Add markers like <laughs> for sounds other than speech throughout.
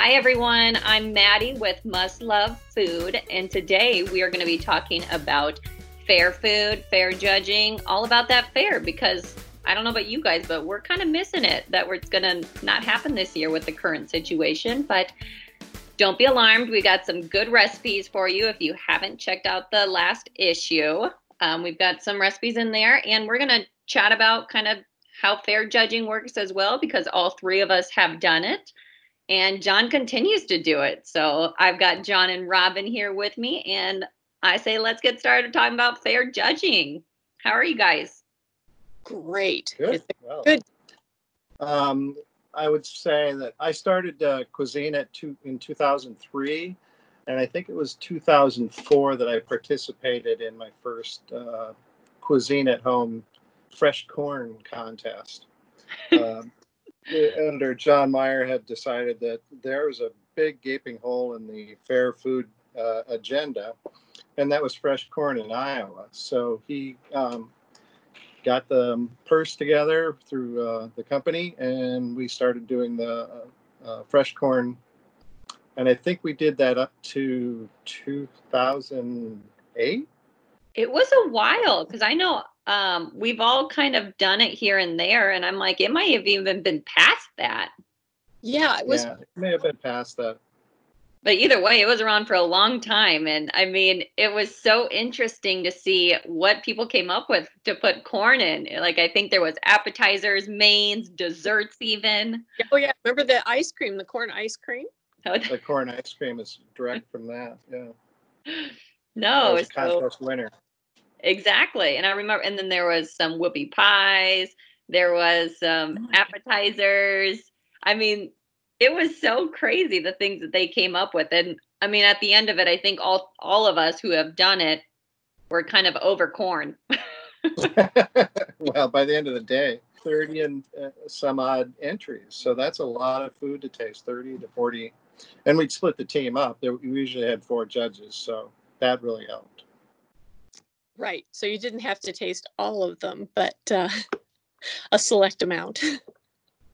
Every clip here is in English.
Hi, everyone. I'm Maddie with Must Love Food, and today we are going to be talking about fair food, fair judging, all about that fair because I don't know about you guys, but we're kind of missing it that it's going to not happen this year with the current situation. But don't be alarmed. We got some good recipes for you if you haven't checked out the last issue. Um, we've got some recipes in there, and we're going to chat about kind of how fair judging works as well because all three of us have done it. And John continues to do it. So I've got John and Robin here with me. And I say, let's get started talking about fair judging. How are you guys? Great. Good. Well, good. Um, I would say that I started uh, cuisine at two, in 2003, and I think it was 2004 that I participated in my first uh, cuisine at home fresh corn contest. <laughs> Um, editor John Meyer had decided that there was a big gaping hole in the fair food uh, agenda, and that was fresh corn in Iowa. So he um, got the purse together through uh, the company, and we started doing the uh, fresh corn. And I think we did that up to 2008. It was a while because I know um, we've all kind of done it here and there, and I'm like, it might have even been past that. Yeah, it was. Yeah, it may have been past that. But either way, it was around for a long time, and I mean, it was so interesting to see what people came up with to put corn in. Like, I think there was appetizers, mains, desserts, even. Oh yeah, remember the ice cream, the corn ice cream? the corn ice cream is direct from that. Yeah. <laughs> No, that was contest winner. Exactly. And I remember, and then there was some whoopie pies, there was some oh appetizers. I mean, it was so crazy the things that they came up with. And I mean, at the end of it, I think all all of us who have done it were kind of over corn. <laughs> well, by the end of the day, 30 and uh, some odd entries. So that's a lot of food to taste, 30 to 40. And we'd split the team up. There, we usually had four judges. So that really helped. Right. So you didn't have to taste all of them, but uh, <laughs> a select amount. <laughs>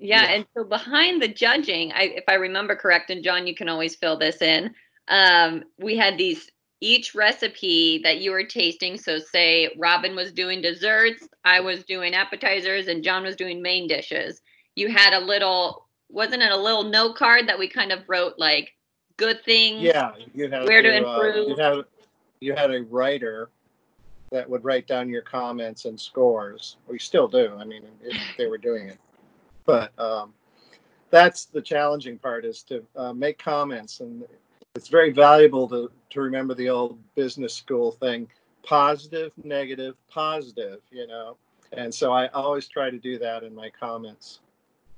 Yeah, yeah, and so behind the judging, I, if I remember correct, and John, you can always fill this in. Um, we had these each recipe that you were tasting. So, say Robin was doing desserts, I was doing appetizers, and John was doing main dishes. You had a little, wasn't it a little note card that we kind of wrote like good things? Yeah, you had where to, to improve. Uh, you had you had a writer that would write down your comments and scores. We still do. I mean, if they were doing it, but um, that's the challenging part is to uh, make comments, and it's very valuable to to remember the old business school thing: positive, negative, positive. You know, and so I always try to do that in my comments.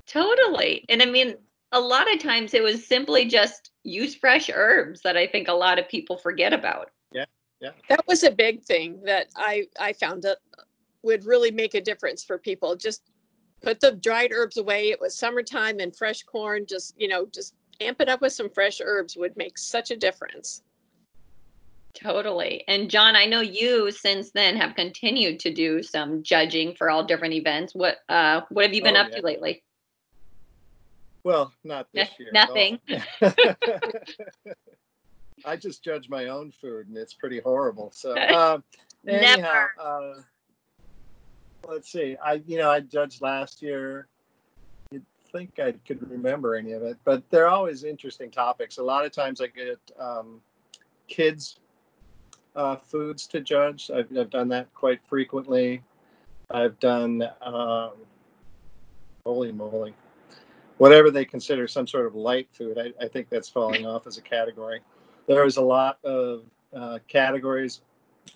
Totally, and I mean, a lot of times it was simply just use fresh herbs that I think a lot of people forget about yeah. That was a big thing that i i found that would really make a difference for people. Just put the dried herbs away. It was summertime and fresh corn. Just you know just amp it up with some fresh herbs would make such a difference. Totally. And john i know you since then have continued to do some judging for all different events. What uh what have you been oh, up yeah. to lately? Well not this year nothing <laughs> <laughs> <laughs> I just judge my own food, and it's pretty horrible. So, <laughs> um, anyhow, uh, let's see. I, you know, I judged last year. You'd think I could remember any of it, but they're always interesting topics. A lot of times, I get um, kids' uh, foods to judge. I've, I've done that quite frequently. I've done, um, holy moly, whatever they consider some sort of light food. I, I think that's falling off as a category there was a lot of uh, categories.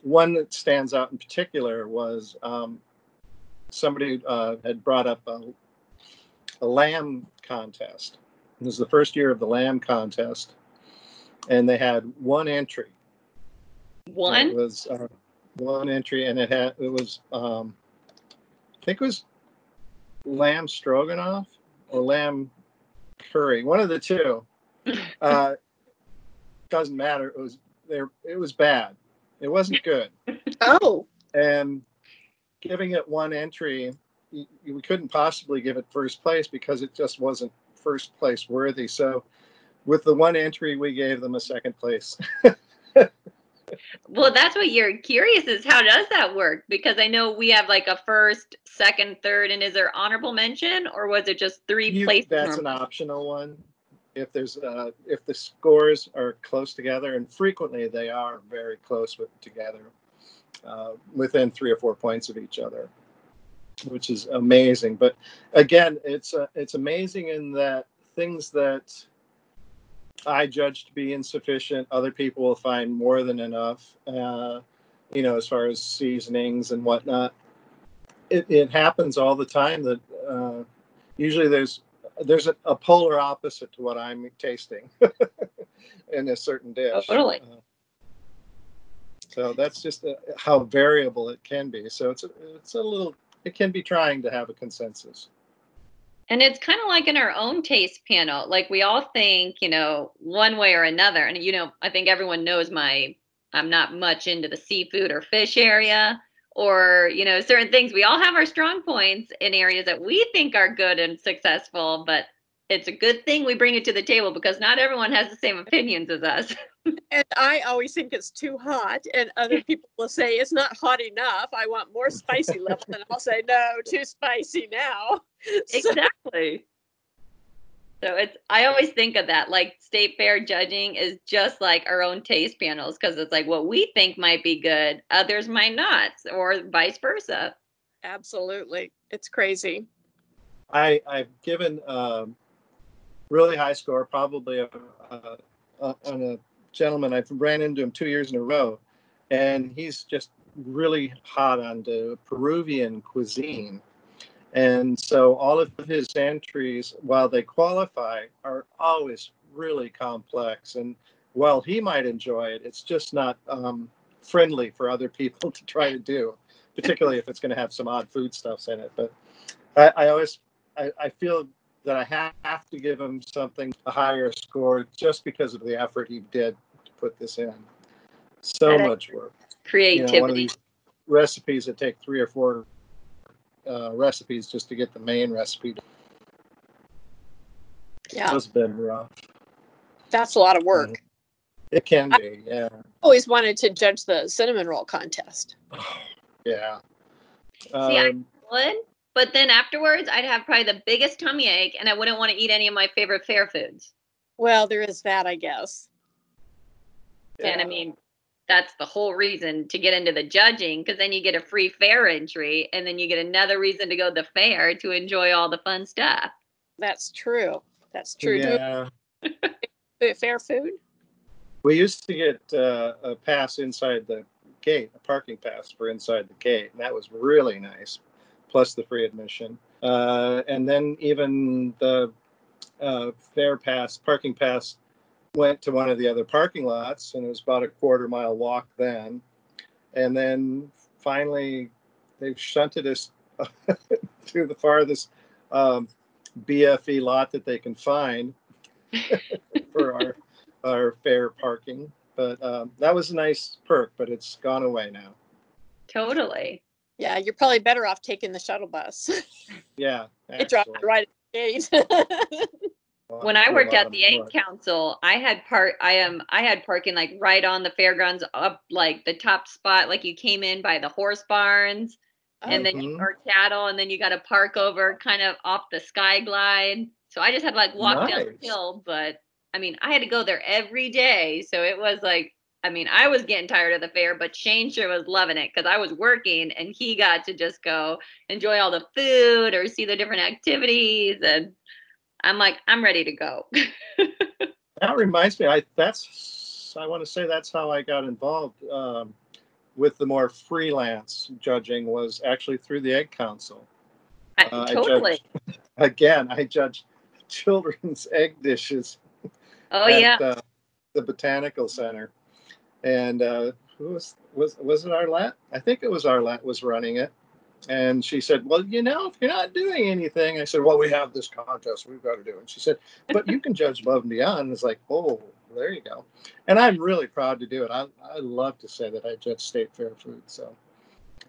One that stands out in particular was um, somebody uh, had brought up a, a lamb contest. It was the first year of the lamb contest, and they had one entry. One it was uh, one entry, and it had it was um, I think it was lamb stroganoff or lamb curry, one of the two. <laughs> Uh, doesn't matter. It was there. It was bad. It wasn't good. <laughs> oh. And giving it one entry, we couldn't possibly give it first place because it just wasn't first place worthy. So with the one entry, we gave them a second place. <laughs> well, that's what you're curious is how does that work? Because I know we have like a first, second, third, and is there honorable mention or was it just three you, places? That's an optional one. If there's uh, if the scores are close together, and frequently they are very close with together, uh, within three or four points of each other, which is amazing. But again, it's uh, it's amazing in that things that I judge to be insufficient, other people will find more than enough. Uh, you know, as far as seasonings and whatnot, it, it happens all the time that uh, usually there's there's a, a, polar opposite to what I'm tasting <laughs> in a certain dish. Oh, totally. Uh, so that's just a, uh, how variable it can be. So it's a, it's a little it can be trying to have a consensus. And it's kind of like in our own taste panel. Like we all think, you know, one way or another. And, you know, I think everyone knows my, I'm not much into the seafood or fish area or, you know, certain things. We all have our strong points in areas that we think are good and successful, but it's a good thing we bring it to the table because not everyone has the same opinions as us. <laughs> and I always think it's too hot, and other people will say it's not hot enough. I want more spicy level, and I'll say no, too spicy now. <laughs> Exactly. So it's I always think of that like state fair judging is just like our own taste panels because it's like what we think might be good, others might not, or vice versa. Absolutely, it's crazy. I I've given um, really high score, probably a, a, a, on a gentleman. I've ran into him two years in a row, and he's just really hot on the Peruvian cuisine. And so all of his entries, while they qualify, are always really complex. And while he might enjoy it, it's just not um, friendly for other people <laughs> to try to do, particularly if it's going to have some odd foodstuffs in it. But I, I always, I, I feel that I have to give him something a higher score just because of the effort he did to put this in. So much work. Creativity. You know, one of these recipes that take three or four uh, recipes just to get the main recipe. Yeah. It's been rough. That's a lot of work. It can be, yeah. Always wanted to judge the cinnamon roll contest. <sighs> yeah. See, I um, would, but then afterwards, I'd have probably the biggest tummy ache, and I wouldn't want to eat any of my favorite fair foods. Well, there is that, I guess. Yeah. And I mean, that's the whole reason to get into the judging because then you get a free fair entry and then you get another reason to go to the fair to enjoy all the fun stuff. That's true. That's true. Yeah. fair food? We used to get uh, a pass inside the gate, a parking pass for inside the gate, and that was really nice, plus the free admission. Uh, and then even the uh, fair pass, parking pass went to one of the other parking lots, and it was about a quarter mile walk then. And then finally, they shunted us <laughs> to the farthest um, BFE lot that they can find <laughs> for our our fair parking. But um, that was a nice perk, but it's gone away now. Totally. Yeah, you're probably better off taking the shuttle bus. <laughs> yeah, it dropped right at the gate when I worked at the Egg Council, I had part I am I had parking like right on the fairgrounds up like the top spot, like you came in by the horse barns and then you mm-hmm. or cattle, and then you got to park over kind of off the sky glide. So I just had to like walk nice. down the hill, but I mean I had to go there every day. So it was like I mean, I was getting tired of the fair, but Shane sure was loving it because I was working and he got to just go enjoy all the food or see the different activities and I'm like, I'm ready to go. <laughs> that reminds me, I that's I want to say that's how I got involved um, with the more freelance judging was actually through the Egg Council. Uh, totally. I judged, <laughs> again, I judged <laughs> children's egg dishes. Oh at, yeah. Uh, the Botanical Center, and uh, who was was was it Arlette? I think it was Arlette was running it, and she said, Well, you know, if you're not doing anything, I said, Well, we have this contest we've got to do. And she said, But you can judge above and beyond. And it's like, Oh, there you go. And I'm really proud to do it. I, I love to say that I judge state fair food. So,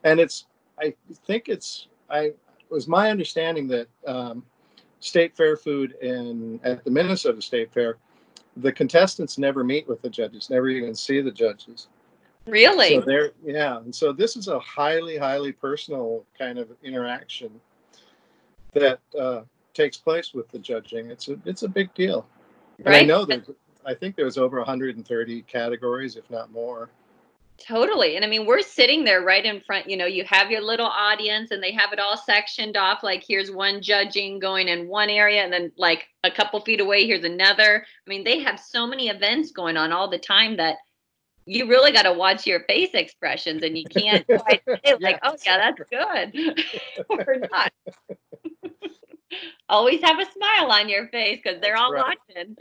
and it's, I think it's, I, it was my understanding that um, state fair food in at the Minnesota State Fair the contestants never meet with the judges, never even see the judges. Really? So they're yeah, and so this is a highly, highly personal kind of interaction that uh, takes place with the judging. It's a it's a big deal. And right. I know that I think there's over 130 categories, if not more. Totally. And I mean, we're sitting there right in front, you know, you have your little audience and they have it all sectioned off. Like, here's one judging going in one area, and then, like, a couple feet away, here's another. I mean, they have so many events going on all the time that you really got to watch your face expressions and you can't <laughs> quite say, like, oh, yeah, that's good <laughs> or not. <laughs> Always have a smile on your face because they're all right. watching.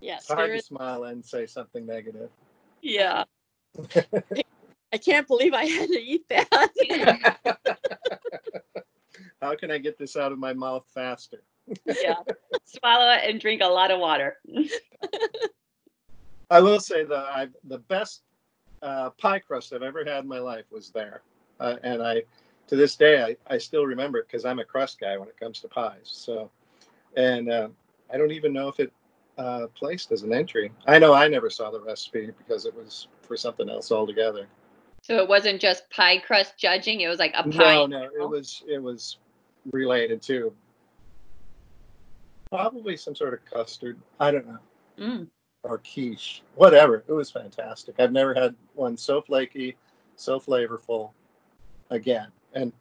Yes, It's hard to is, smile and say something negative. Yeah. I can't believe I had to eat that. How can I get this out of my mouth faster? yeah. Swallow it and drink a lot of water. I will say that I the best uh, pie crust I've ever had in my life was there, uh, and I to this day I, I still remember it because I'm a crust guy when it comes to pies. So, and uh, I don't even know if it uh, placed as an entry. I know I never saw the recipe because it was for something else altogether. So it wasn't just pie crust judging, it was like a pie. No, no, it was it was related to probably some sort of custard. I don't know. Mm. Or quiche, whatever. It was fantastic. I've never had one so flaky, so flavorful again. And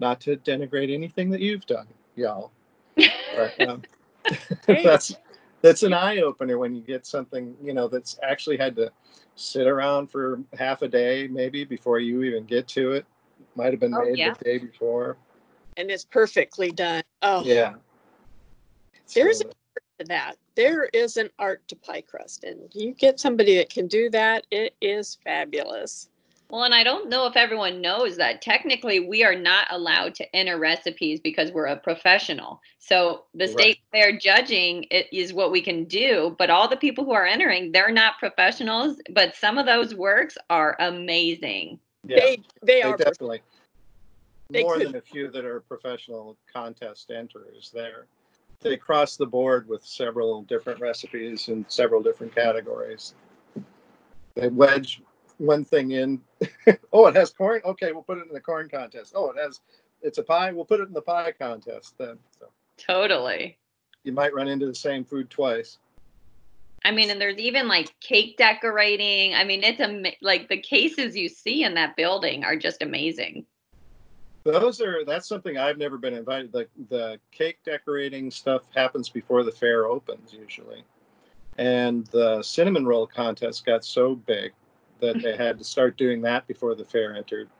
not to denigrate anything that you've done, y'all. But <laughs> um, <laughs> that's that's an eye opener when you get something, you know, that's actually had to sit around for half a day maybe before you even get to it. Might have been Oh, made yeah. the day before. and it's perfectly done. Oh, Yeah. There's So, to that. There is an art to pie crust, and you get somebody that can do that. It is fabulous. Well, and I don't know if everyone knows that technically we are not allowed to enter recipes because we're a professional. So the Right. state fair judging it is what we can do, but all the people who are entering, they're not professionals, but some of those works are amazing. yeah. They they They are definitely They more could- than a few that are professional contest enterers there. They cross the board with several different recipes in several different categories. They wedge one thing in. <laughs> oh, it has corn. Okay, we'll put it in the corn contest. Oh, it has. It's a pie. We'll put it in the pie contest. Then so Totally. you might run into the same food twice. I mean, and there's even like cake decorating. I mean, it's ama- like the cases you see in that building are just amazing. Those are that's something I've never been invited. The the cake decorating stuff happens before the fair opens usually, and the cinnamon roll contest got so big that they had to start doing that before the fair entered.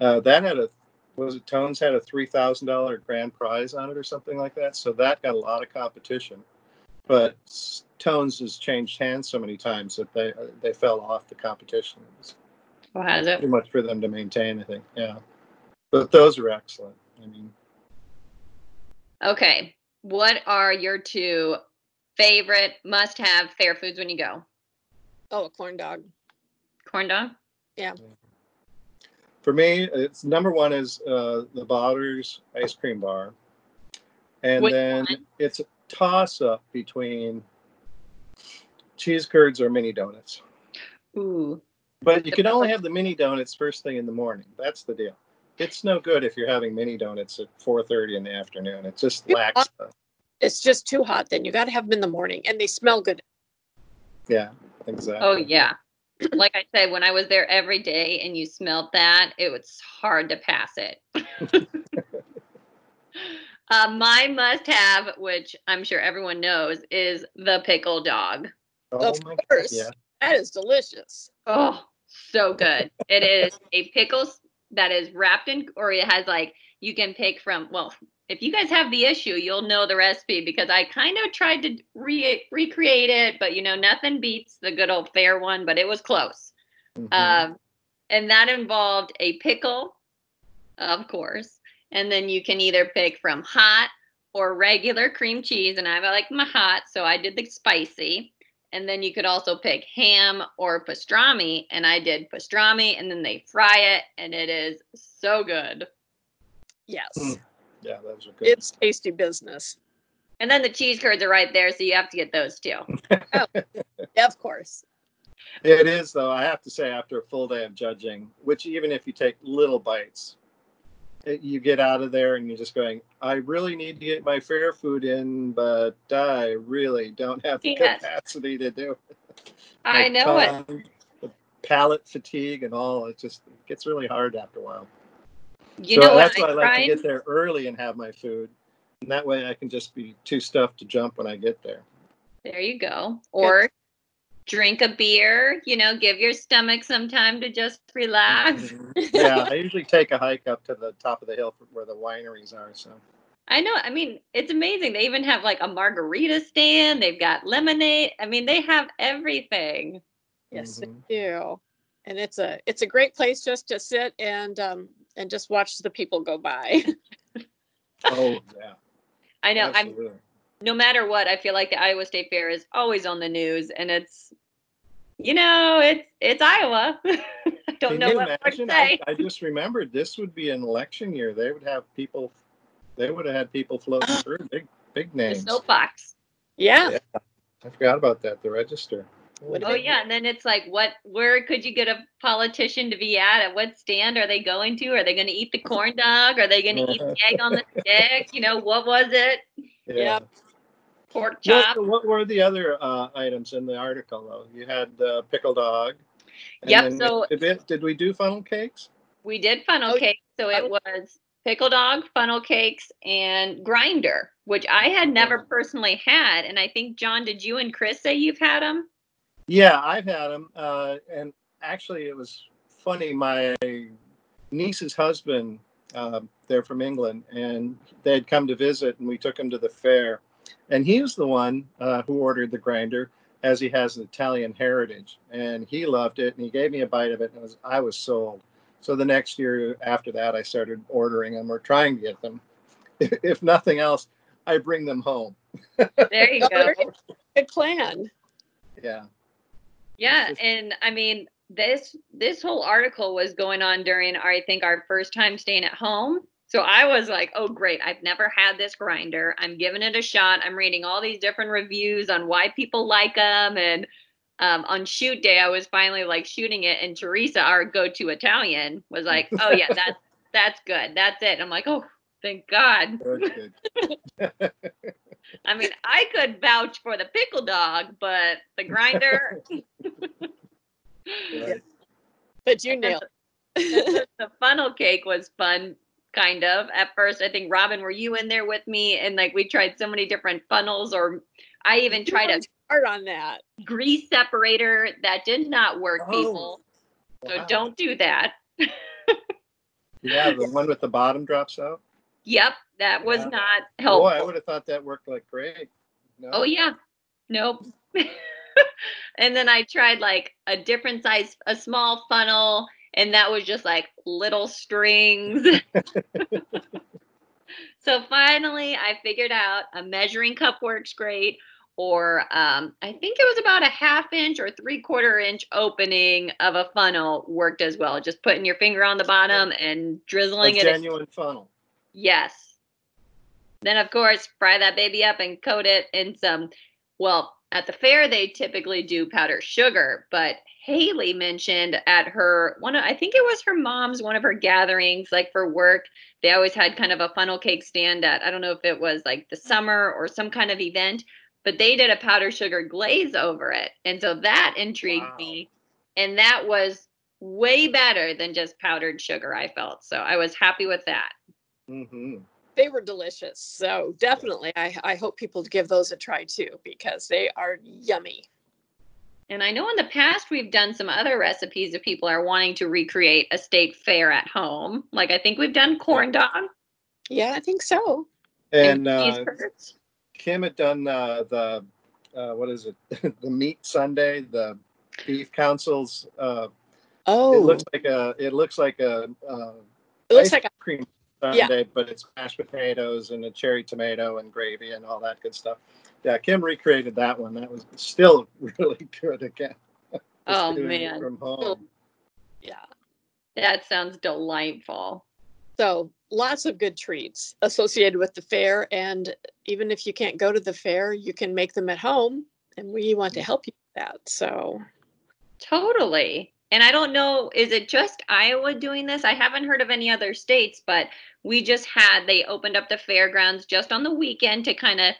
Uh, that had a was it Tone's had a three thousand dollar grand prize on it or something like that. So that got a lot of competition, but Tone's has changed hands so many times that they they fell off the competition. It was it? too much for them to maintain. I think. Yeah, but those are excellent. I mean. Okay. What are your two favorite must have fair foods when you go? oh a corn dog. Corn dog? Yeah. For me, it's number one is uh, the Bauder's ice cream bar, and Which then one? it's a toss up between cheese curds or mini donuts. Ooh. But you can only have the mini donuts first thing in the morning. That's the deal. It's no good if you're having mini donuts at 4:30 in the afternoon. It just Yeah. lacks. The, It's just too hot. Then you got to have them in the morning, and they smell good. yeah, exactly. Oh yeah. <clears throat> Like I said, when I was there every day and you smelled that, it was hard to pass it. <laughs> uh, my must have, which I'm sure everyone knows, is the pickle dog. Oh of my- course, Yeah. that is delicious. Oh, so good. It is a pickle s- that is wrapped in, or it has like, you can pick from, well, if you guys have the issue, you'll know the recipe because I kind of tried to re- recreate it, but you know, nothing beats the good old fair one, but it was close. Mhm. Um, and that involved a pickle, of course. And then you can either pick from hot or regular cream cheese. And I like my hot, so I did the spicy. And then you could also pick ham or pastrami. And I did pastrami, and then they fry it, and it is so good. Yes, Mm. yeah, those are good. it's tasty business. And then the cheese curds are right there, so you have to get those too. <laughs> oh, yeah, of course. It is, though. I have to say, after a full day of judging, which even if you take little bites, it, you get out of there and you're just going, I really need to get my fair food in, but I really don't have the yes. capacity to do it. I know tongue, it. The palate fatigue and all. It just it gets really hard after a while. You so know that's why I, I like to get there early and have my food. And that way I can just be too stuffed to jump when I get there. There you go. Or drink a beer, you know, give your stomach some time to just relax. Mm-hmm. <laughs> yeah, I usually take a hike up to the top of the hill where the wineries are. So I know. I mean, it's amazing. They even have like a margarita stand. They've got lemonade. I mean, they have everything. Yes, mm-hmm. they do. And it's a it's a great place just to sit and um and just watch the people go by. <laughs> oh yeah. I know. Absolutely. I'm no matter what, I feel like the Iowa State Fair is always on the news, and it's, you know, it's it's Iowa. <laughs> I don't Can know what imagine? to say. I, I, just remembered this would be an election year. They would have people, they would have had people floating <gasps> through big big names. The soapbox. Yeah. yeah. I forgot about that. The register. Oh yeah, and then it's like, what? Where could you get a politician to be at? At what stand are they going to? Are they going to eat the corn dog? Are they going to eat the <laughs> egg on the stick? You know, what was it? Yeah. Yep pork chop. What, what were the other uh, items in the article, though? You had uh, pickle dog. Yep. So did, did we do funnel cakes? We did funnel oh, cakes. So it was pickle dog, funnel cakes, and grinder, which I had never personally had. And I think John, did you and Chris say you've had them? Yeah, I've had them. Uh, and actually, it was funny. My niece's husband, uh, they're from England, and they had come to visit, and we took him to the fair and he was the one uh, who ordered the grinder as he has an Italian heritage, and he loved it, and he gave me a bite of it, and was, I was sold. So the next year after that, I started ordering them or trying to get them. <laughs> If nothing else, I bring them home. <laughs> There you go. Good plan. Yeah. Yeah, and I mean this this whole article was going on during our, I think our first time staying at home so I was like, oh, great. I've never had this grinder. I'm giving it a shot. I'm reading all these different reviews on why people like them. And um, on shoot day, I was finally like shooting it. And Teresa, our go to Italian, was like, oh, yeah, <laughs> that's, that's good. That's it. I'm like, oh, thank God. <laughs> <laughs> I mean, I could vouch for the pickle dog, but the grinder. But you nailed it. the funnel cake was fun kind of at first. I think Robin, were you in there with me? And like we tried so many different funnels, or I even tried a hard on that grease separator that did not work, oh, people. Wow. So don't do that. yeah, the one with the bottom drops out. Yep, that was yeah. not helpful. Boy, I would have thought that worked like great. No. Oh yeah, nope. <laughs> and then I tried like a different size, a small funnel and that was just like little strings. <laughs> <laughs> so finally, I figured out a measuring cup works great, or um, I think it was about a half inch or three quarter inch opening of a funnel worked as well. Just putting your finger on the bottom and drizzling a it. Genuine in. funnel. Yes. Then of course fry that baby up and coat it in some. Well, at the fair they typically do powdered sugar, but Haley mentioned at her one of, I think it was her mom's one of her gatherings like for work they always had kind of a funnel cake stand at I don't know if it was like the summer or some kind of event but they did a powdered sugar glaze over it and so that intrigued wow. me and that was way better than just powdered sugar I felt so I was happy with that mm-hmm. They were delicious so definitely I, I hope people give those a try too because they are yummy and I know in the past we've done some other recipes if people are wanting to recreate a state fair at home. Like I think we've done corn dog. Yeah, I think so. And, and uh, Kim had done uh, the uh, what is it? <laughs> the meat sundae, the beef councils. Uh, oh, it looks like a. It looks like a. Uh, it looks like a cream Sundae, yeah. but it's mashed potatoes and a cherry tomato and gravy and all that good stuff yeah, Kim recreated that one. That was still <laughs> really good again. <laughs> oh man, from home. Yeah, that sounds delightful. So lots of good treats associated with the fair. And even if you can't go to the fair, you can make them at home. And we want to mm. help you with that. So, totally. And I don't know, is it just Iowa doing this? I haven't heard of any other states, but we just had, they opened up the fairgrounds just on the weekend to kind of,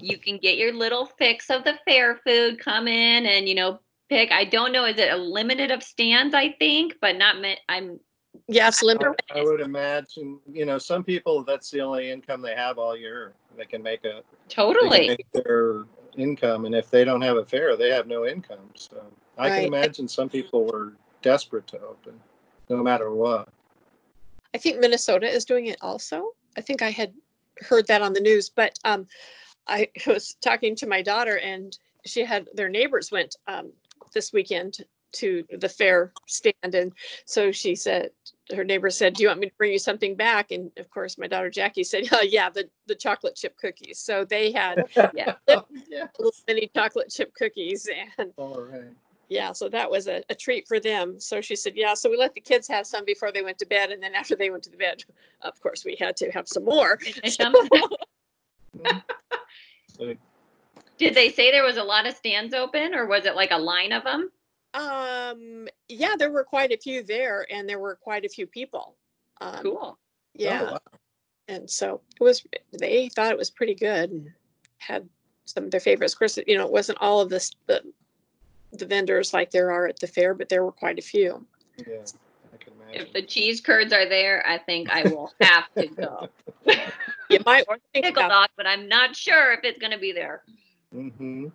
you can get your little fix of the fair food, come in and, you know, pick. I don't know, is it a limited of stands, I think, but not, I'm Yes, limit. I, I would imagine, you know, some people that's the only income they have all year. They can make a totally make their income, and if they don't have a fair, they have no income. So I right. can imagine some people were desperate to open, no matter what. I think Minnesota is doing it also. I think I had heard that on the news, but um, I <laughs> was talking to my daughter, and she had their neighbors went um, this weekend to the fair stand and so she said her neighbor said do you want me to bring you something back? And of course my daughter jackie said <laughs> oh, yeah the, the chocolate chip cookies. So they had <laughs> yeah, oh, yeah. little mini chocolate chip cookies <laughs> and all right. yeah so that was a, a treat for them. So she said yeah so we let the kids have some before they went to bed and then after they went to the bed of course we had to have some more. Did they say there was a lot of stands open or was it like a line of them um, yeah, there were quite a few there, and there were quite a few people. Um, cool. Yeah. Oh, wow. And so it was. They thought it was pretty good, and had some of their favorites. Of course, you know, it wasn't all of this the the vendors like there are at the fair, but there were quite a few. Yeah. I can imagine. If the cheese curds are there, I think I will <laughs> have to go. you might or <laughs> pickle dog, but I'm not sure if it's going to be there. Mm-hmm.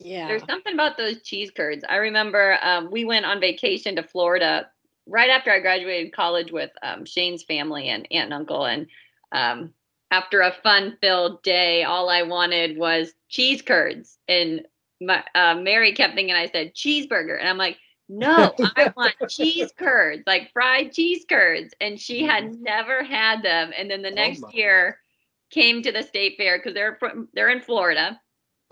Yeah. There's something about those cheese curds. I remember um, we went on vacation to Florida right after I graduated college with um, Shane's family and aunt and uncle. And um, after a fun filled day, all I wanted was cheese curds. And my, uh, Mary kept thinking I said cheeseburger. And I'm like, no, I <laughs> want cheese curds, like fried cheese curds. And she had mm-hmm. never had them. And then the oh next oh year came to the state fair because they're from, they're in Florida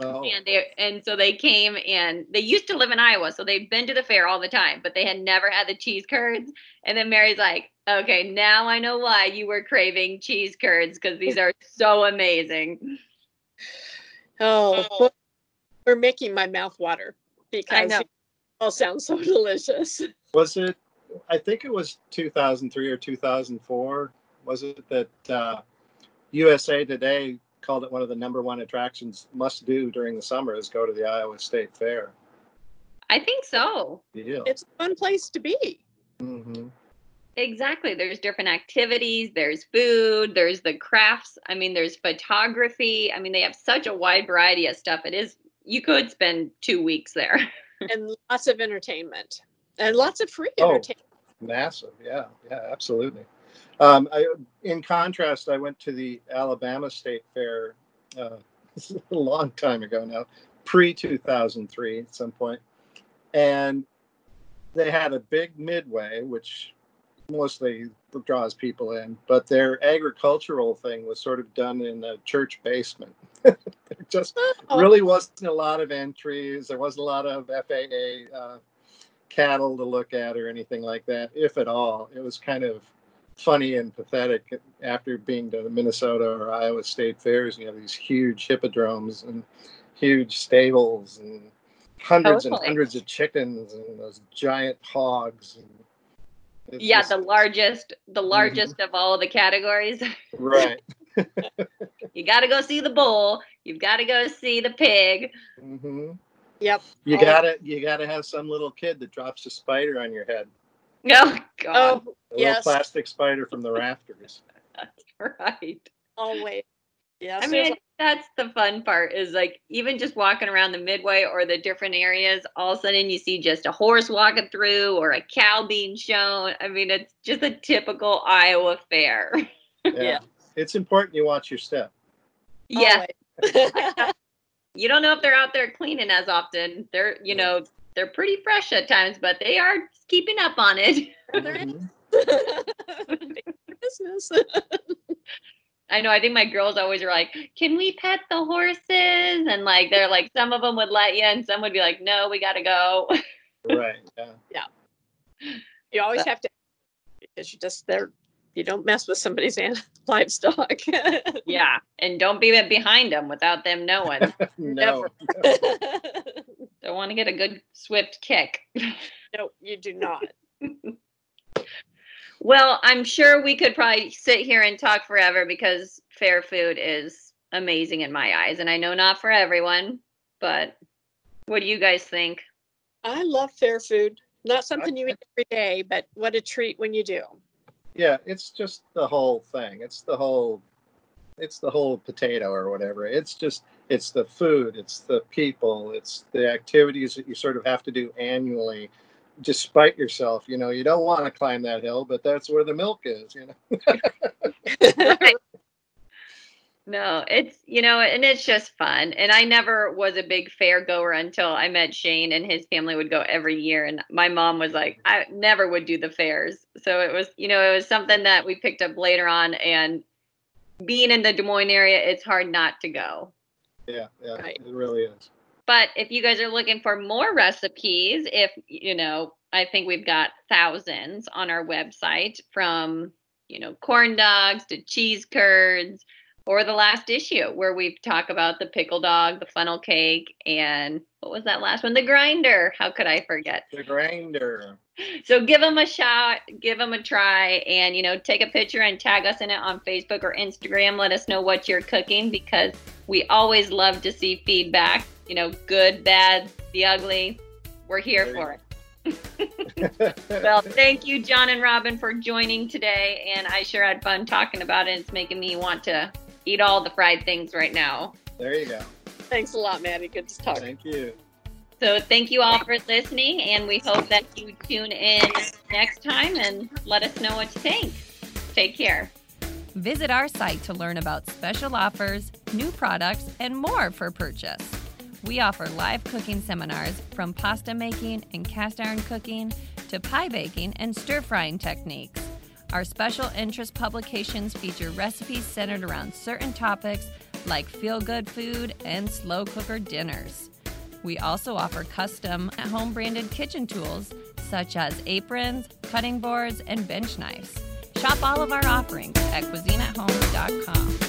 Oh. And they and so they came and they used to live in Iowa, so they've been to the fair all the time, but they had never had the cheese curds. And then Mary's like, "Okay, now I know why you were craving cheese curds because these are so amazing." Oh, oh. we're making my mouth water because it all sounds so <laughs> delicious. Was it? I think it was 2003 or 2004. Was it that uh, USA Today called it one of the number one attractions must do during the summer is go to the Iowa State Fair. I think so. Yeah. It's a fun place to be. Mm-hmm. Exactly. There's different activities, there's food, there's the crafts. I mean, there's photography. I mean, they have such a wide variety of stuff. It is, you could spend two weeks there. <laughs> and lots of entertainment and lots of free oh, entertainment. Massive. Yeah. Yeah, absolutely. Um, I, in contrast, I went to the Alabama State Fair uh, <laughs> a long time ago now, pre 2003 at some point, and they had a big midway, which mostly draws people in, but their agricultural thing was sort of done in a church basement. <laughs> there just oh. really wasn't a lot of entries. There wasn't a lot of FFA uh, cattle to look at or anything like that, if at all. It was kind of funny and pathetic after being to the Minnesota or Iowa State fairs. You have these huge hippodromes and huge stables and hundreds totally. and hundreds of chickens and those giant hogs. yeah, just, the largest, the mm-hmm. largest mm-hmm. of all the categories. <laughs> Right. you got to go see the bull. You've got to go see the pig. Mm-hmm. Yep. You gotta, you gotta have some little kid that drops a spider on your head. <laughs> Oh God. Oh, a yes. little plastic spider from the rafters. <laughs> That's right. Always. Yeah. I mean, that's the fun part is like even just walking around the midway or the different areas, all of a sudden you see just a horse walking through or a cow being shown. I mean, it's just a typical Iowa fair. <laughs> Yeah. yeah. It's important you watch your step. Yeah. you don't know if they're out there cleaning as often. They're, you know, they're pretty fresh at times, but they are keeping up on it. Mm-hmm. business. <laughs> I know. I think my girls always are like, "Can we pet the horses?" And like, they're like, some of them would let you, and some would be like, "No, we got to go." <laughs> right. Yeah. Yeah. You always but, have to because you just they're you don't mess with somebody's <laughs> livestock. yeah, and don't be behind them without them knowing. no. Don't want to get a good swift kick. <laughs> no, you do not. well, I'm sure we could probably sit here and talk forever because fair food is amazing in my eyes, and I know not for everyone, but what do you guys think? I love fair food. Not something you eat every day, but what a treat when you do. Yeah, it's just the whole thing. It's the whole it's the whole potato or whatever. It's just it's the food, it's the people, it's the activities that you sort of have to do annually despite yourself. You know, you don't want to climb that hill, but that's where the milk is, you know. <laughs> No, it's you know, and it's just fun. And I never was a big fair goer until I met Shane and his family would go every year. And my mom was like, I never would do the fairs. So it was, you know, it was something that we picked up later on. And being in the Des Moines area, it's hard not to go. Yeah, yeah, right. it really is. But if you guys are looking for more recipes, if you know, I think we've got thousands on our website from, you know, corn dogs to cheese curds or the last issue where we talk about the pickle dog, the funnel cake, and what was that last one? The grinder. How could I forget? The grinder. So give them a shot, give them a try, and you know, take a picture and tag us in it on Facebook or Instagram. Let us know what you're cooking because we always love to see feedback. You know, good, bad, the ugly. We're here for it. <laughs> well, thank you, John and Robin, for joining today. And I sure had fun talking about it. It's making me want to eat all the fried things right now. There you go. Thanks a lot, Maddie. Good to talk. Thank you. So thank you all for listening, and we hope that you tune in next time and let us know what you think. Take care. Visit our site to learn about special offers, new products, and more for purchase. We offer live cooking seminars from pasta making and cast iron cooking to pie baking and stir frying techniques. Our special interest publications feature recipes centered around certain topics like feel good food and slow cooker dinners. We also offer custom at home branded kitchen tools such as aprons, cutting boards, and bench knives. Shop all of our offerings at cuisinehome.com.